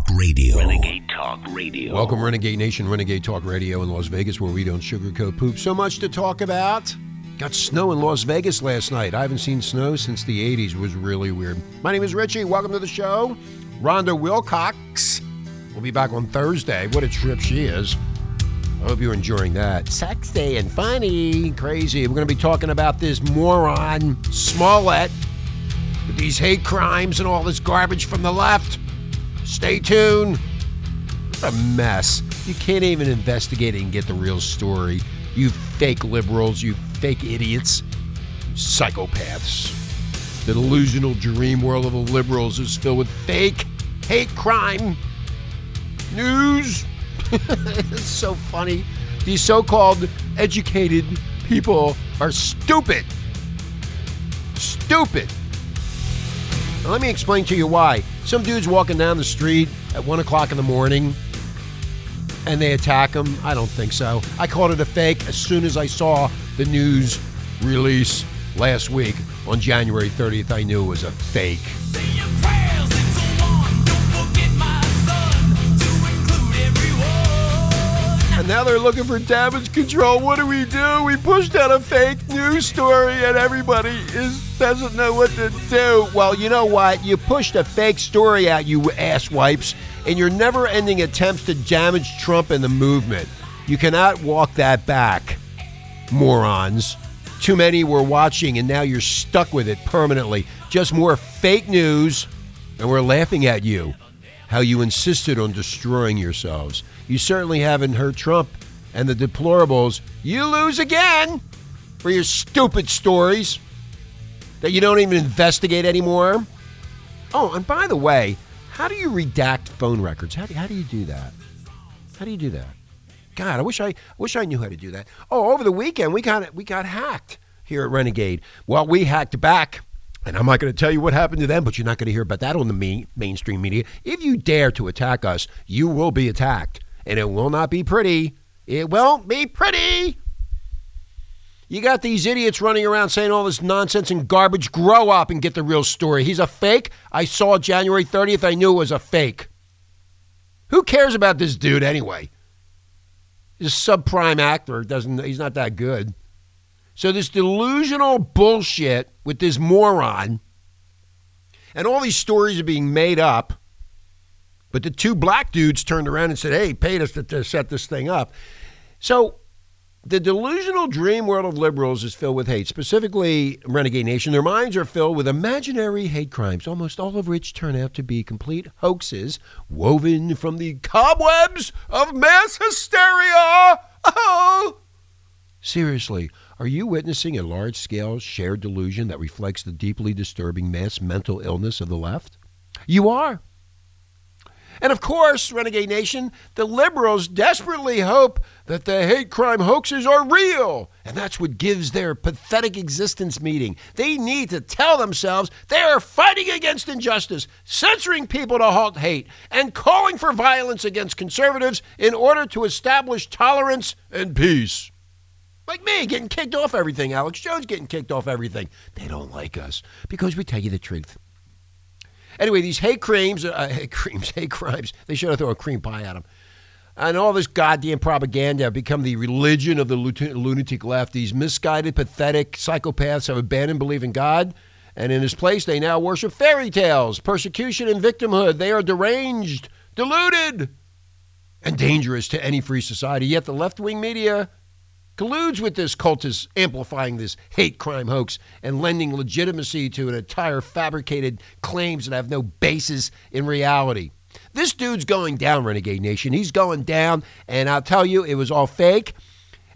Talk Radio. Renegade Talk Radio. Welcome, Renegade Nation, Renegade Talk Radio in Las Vegas, where we don't sugarcoat poop. So much to talk about. Got snow in Las Vegas last night. I haven't seen snow since the 80s. It was really weird. My name is Richie. Welcome to the show. Rhonda Wilcox will be back on Thursday. What a trip she is. I hope you're enjoying that. Sexy and funny, crazy. We're going to be talking about this moron Smollett with these hate crimes and all this garbage from the left. Stay tuned. What a mess. You can't even investigate it and get the real story. You fake liberals, you fake idiots, you psychopaths. The delusional dream world of the liberals is filled with fake hate crime news. it's so funny. These so called educated people are stupid. Stupid. Now, let me explain to you why. Some dude's walking down the street at 1 o'clock in the morning and they attack him. I don't think so. I called it a fake as soon as I saw the news release last week on January 30th. I knew it was a fake. And now they're looking for damage control. What do we do? We pushed out a fake news story and everybody is doesn't know what to do. Well, you know what? You pushed a fake story out, you ass wipes, in your never ending attempts to damage Trump and the movement. You cannot walk that back, morons. Too many were watching and now you're stuck with it permanently. Just more fake news, and we're laughing at you. How you insisted on destroying yourselves. You certainly haven't hurt Trump and the deplorables. You lose again for your stupid stories that you don't even investigate anymore. Oh, and by the way, how do you redact phone records? How do, how do you do that? How do you do that? God, I wish I, I wish I knew how to do that. Oh, over the weekend we got we got hacked here at Renegade. Well, we hacked back. And I'm not going to tell you what happened to them, but you're not going to hear about that on the main, mainstream media. If you dare to attack us, you will be attacked. And it will not be pretty. It won't be pretty. You got these idiots running around saying all this nonsense and garbage. Grow up and get the real story. He's a fake. I saw January 30th. I knew it was a fake. Who cares about this dude anyway? He's a subprime actor. Doesn't he's not that good. So this delusional bullshit with this moron, and all these stories are being made up. But the two black dudes turned around and said, "Hey, paid us to, to set this thing up." So the delusional dream world of liberals is filled with hate, specifically Renegade Nation. Their minds are filled with imaginary hate crimes, almost all of which turn out to be complete hoaxes woven from the cobwebs of mass hysteria. Oh! Seriously, are you witnessing a large scale shared delusion that reflects the deeply disturbing mass mental illness of the left? You are. And of course, Renegade Nation, the liberals desperately hope that the hate crime hoaxes are real. And that's what gives their pathetic existence meaning. They need to tell themselves they are fighting against injustice, censoring people to halt hate, and calling for violence against conservatives in order to establish tolerance and peace. Like me, getting kicked off everything. Alex Jones getting kicked off everything. They don't like us because we tell you the truth. Anyway, these hate creams, uh, hate creams, hate crimes, they should have thrown a cream pie at them. And all this goddamn propaganda have become the religion of the lunatic left. These misguided, pathetic psychopaths have abandoned belief in God. And in his place, they now worship fairy tales, persecution, and victimhood. They are deranged, deluded, and dangerous to any free society. Yet the left wing media colludes with this cultist, amplifying this hate crime hoax and lending legitimacy to an entire fabricated claims that have no basis in reality. This dude's going down, Renegade Nation. He's going down, and I'll tell you, it was all fake.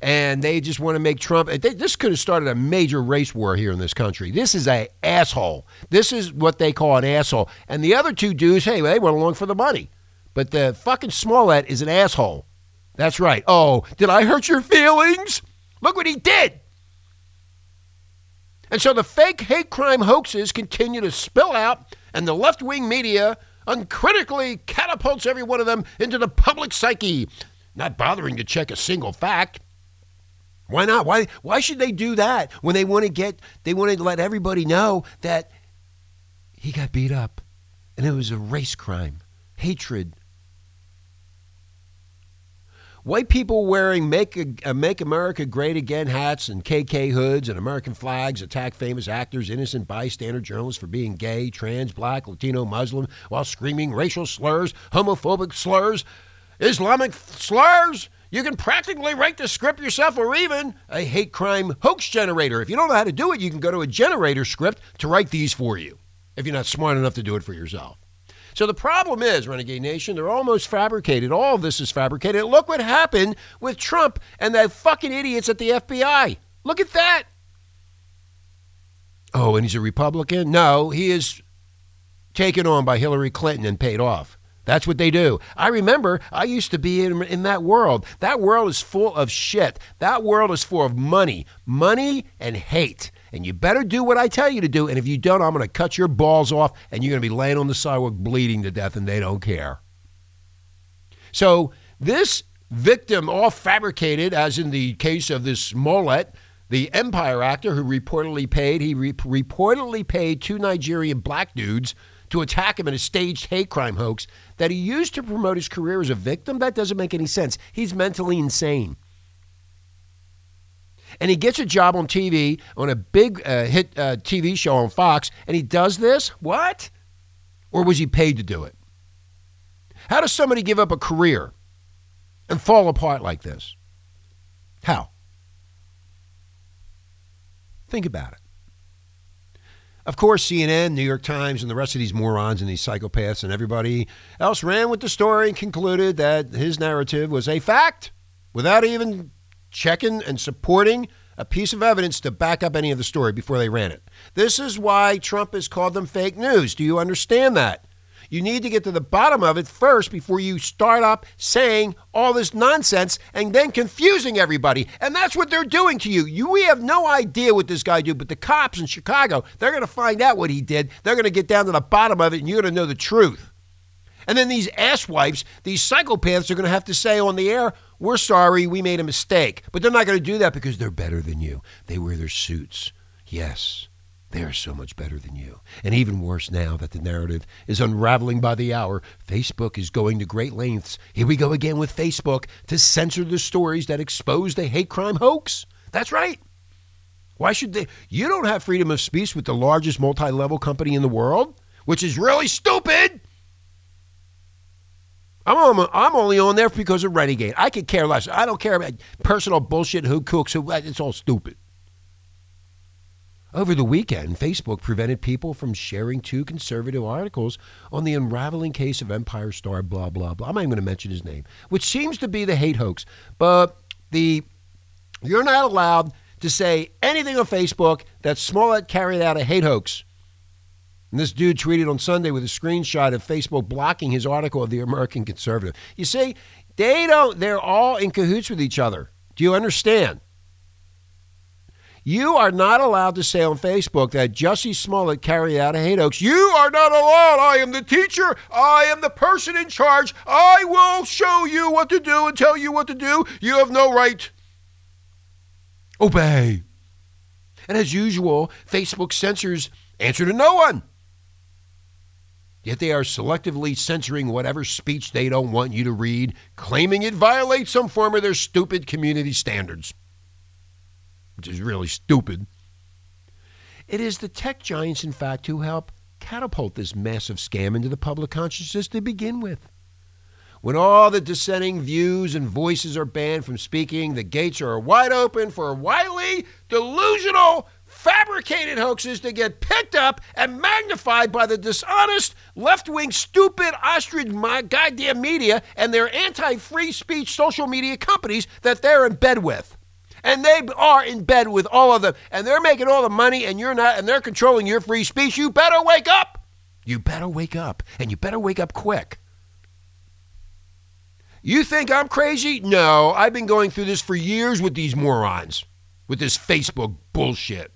And they just want to make Trump. They, this could have started a major race war here in this country. This is a asshole. This is what they call an asshole. And the other two dudes, hey, they went along for the money. But the fucking Smollett is an asshole. That's right. Oh, did I hurt your feelings? Look what he did. And so the fake hate crime hoaxes continue to spill out, and the left wing media uncritically catapults every one of them into the public psyche, not bothering to check a single fact. Why not? Why, why should they do that when they want to get, they want to let everybody know that he got beat up and it was a race crime? hatred. White people wearing Make, uh, Make America Great Again hats and KK hoods and American flags attack famous actors, innocent bystander journalists for being gay, trans, black, Latino, Muslim, while screaming racial slurs, homophobic slurs, Islamic slurs. You can practically write the script yourself or even a hate crime hoax generator. If you don't know how to do it, you can go to a generator script to write these for you if you're not smart enough to do it for yourself. So the problem is, Renegade Nation, they're almost fabricated. All of this is fabricated. Look what happened with Trump and the fucking idiots at the FBI. Look at that. Oh, and he's a Republican? No, he is taken on by Hillary Clinton and paid off. That's what they do. I remember I used to be in, in that world. That world is full of shit. That world is full of money, money and hate. And you better do what I tell you to do. And if you don't, I'm going to cut your balls off and you're going to be laying on the sidewalk bleeding to death, and they don't care. So, this victim, all fabricated, as in the case of this Smollett, the Empire actor who reportedly paid, he re- reportedly paid two Nigerian black dudes to attack him in a staged hate crime hoax that he used to promote his career as a victim. That doesn't make any sense. He's mentally insane and he gets a job on TV on a big uh, hit uh, TV show on Fox, and he does this? What? Or was he paid to do it? How does somebody give up a career and fall apart like this? How? Think about it. Of course, CNN, New York Times, and the rest of these morons and these psychopaths and everybody else ran with the story and concluded that his narrative was a fact without even checking and supporting a piece of evidence to back up any of the story before they ran it. This is why Trump has called them fake news. Do you understand that? You need to get to the bottom of it first before you start up saying all this nonsense and then confusing everybody. And that's what they're doing to you. You we have no idea what this guy did, but the cops in Chicago, they're going to find out what he did. They're going to get down to the bottom of it and you're going to know the truth. And then these asswipes, these psychopaths are going to have to say on the air, we're sorry, we made a mistake. But they're not going to do that because they're better than you. They wear their suits. Yes, they are so much better than you. And even worse now that the narrative is unraveling by the hour, Facebook is going to great lengths. Here we go again with Facebook to censor the stories that expose the hate crime hoax. That's right. Why should they? You don't have freedom of speech with the largest multi level company in the world, which is really stupid. I'm, I'm only on there because of Renegade. I could care less. I don't care about personal bullshit, who cooks, who. It's all stupid. Over the weekend, Facebook prevented people from sharing two conservative articles on the unraveling case of Empire Star, blah, blah, blah. I'm not even going to mention his name, which seems to be the hate hoax. But the you're not allowed to say anything on Facebook that Smollett carried out a hate hoax. And this dude tweeted on Sunday with a screenshot of Facebook blocking his article of the American Conservative. You see, they don't, they're all in cahoots with each other. Do you understand? You are not allowed to say on Facebook that Jussie Smollett carried out a hate hoax. You are not allowed. I am the teacher. I am the person in charge. I will show you what to do and tell you what to do. You have no right. Obey. And as usual, Facebook censors answer to no one. Yet they are selectively censoring whatever speech they don't want you to read, claiming it violates some form of their stupid community standards. Which is really stupid. It is the tech giants, in fact, who help catapult this massive scam into the public consciousness to begin with. When all the dissenting views and voices are banned from speaking, the gates are wide open for a wildly delusional fabricated hoaxes to get picked up and magnified by the dishonest, left wing, stupid, ostrich my goddamn media and their anti free speech social media companies that they're in bed with. And they are in bed with all of them. And they're making all the money and you're not, and they're controlling your free speech. You better wake up. You better wake up. And you better wake up quick. You think I'm crazy? No, I've been going through this for years with these morons, with this Facebook bullshit.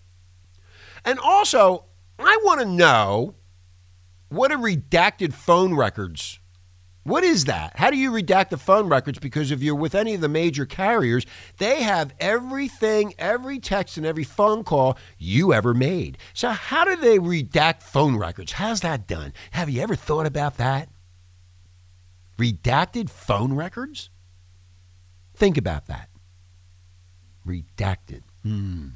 And also, I want to know what are redacted phone records? What is that? How do you redact the phone records? Because if you're with any of the major carriers, they have everything, every text, and every phone call you ever made. So, how do they redact phone records? How's that done? Have you ever thought about that? Redacted phone records? Think about that. Redacted. Hmm.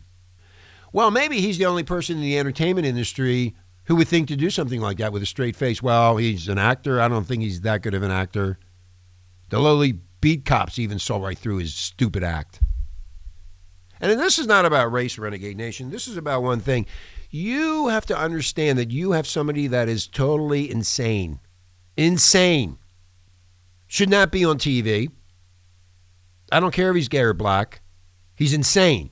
Well, maybe he's the only person in the entertainment industry who would think to do something like that with a straight face. Well, he's an actor. I don't think he's that good of an actor. The lowly beat cops even saw right through his stupid act. And this is not about race, Renegade Nation. This is about one thing. You have to understand that you have somebody that is totally insane. Insane. Should not be on TV. I don't care if he's gay or black. He's insane.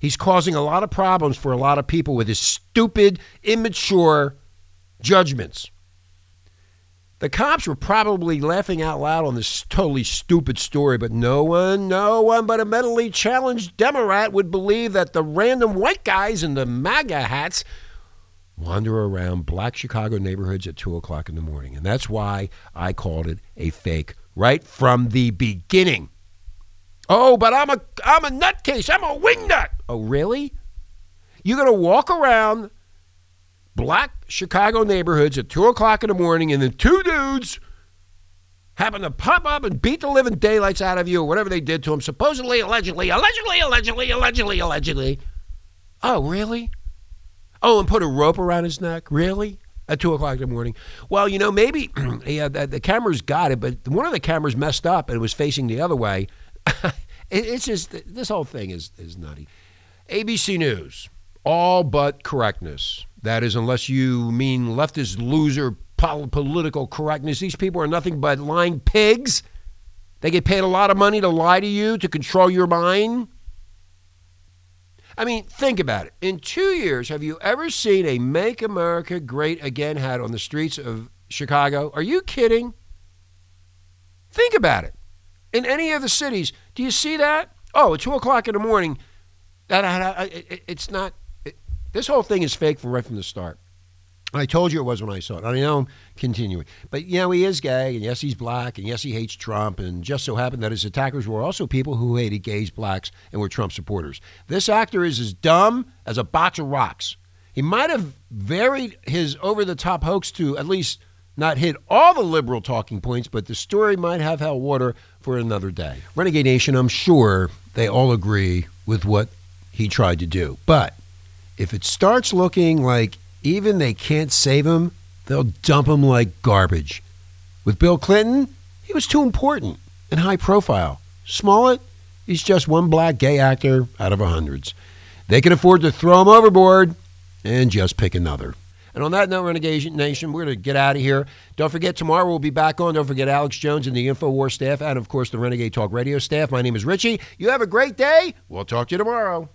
He's causing a lot of problems for a lot of people with his stupid, immature judgments. The cops were probably laughing out loud on this totally stupid story, but no one, no one but a mentally challenged Democrat would believe that the random white guys in the MAGA hats wander around black Chicago neighborhoods at 2 o'clock in the morning. And that's why I called it a fake right from the beginning. Oh, but I'm a I'm a nutcase. I'm a wingnut. Oh, really? You're gonna walk around black Chicago neighborhoods at two o'clock in the morning, and then two dudes happen to pop up and beat the living daylights out of you, or whatever they did to him, supposedly, allegedly, allegedly, allegedly, allegedly, allegedly. Oh, really? Oh, and put a rope around his neck? Really? At two o'clock in the morning. Well, you know, maybe yeah, the, the cameras got it, but one of the cameras messed up and it was facing the other way. it's just this whole thing is is nutty. ABC News, all but correctness. That is, unless you mean leftist loser political correctness. These people are nothing but lying pigs. They get paid a lot of money to lie to you, to control your mind. I mean, think about it. In two years, have you ever seen a Make America Great Again hat on the streets of Chicago? Are you kidding? Think about it in any of the cities. Do you see that? Oh, at two o'clock in the morning. That it's not. It, this whole thing is fake from right from the start. I told you it was when I saw it. I know I'm continuing, but you know he is gay, and yes, he's black, and yes, he hates Trump, and just so happened that his attackers were also people who hated gays, blacks, and were Trump supporters. This actor is as dumb as a box of rocks. He might have varied his over-the-top hoax to at least not hit all the liberal talking points, but the story might have held water for another day. Renegade Nation, I'm sure they all agree with what he tried to do. But if it starts looking like even they can't save him, they'll dump him like garbage. With Bill Clinton, he was too important and high profile. Smollett, he's just one black gay actor out of hundreds. They can afford to throw him overboard and just pick another. And on that note, Renegade Nation, we're going to get out of here. Don't forget, tomorrow we'll be back on. Don't forget Alex Jones and the InfoWars staff, and of course, the Renegade Talk Radio staff. My name is Richie. You have a great day. We'll talk to you tomorrow.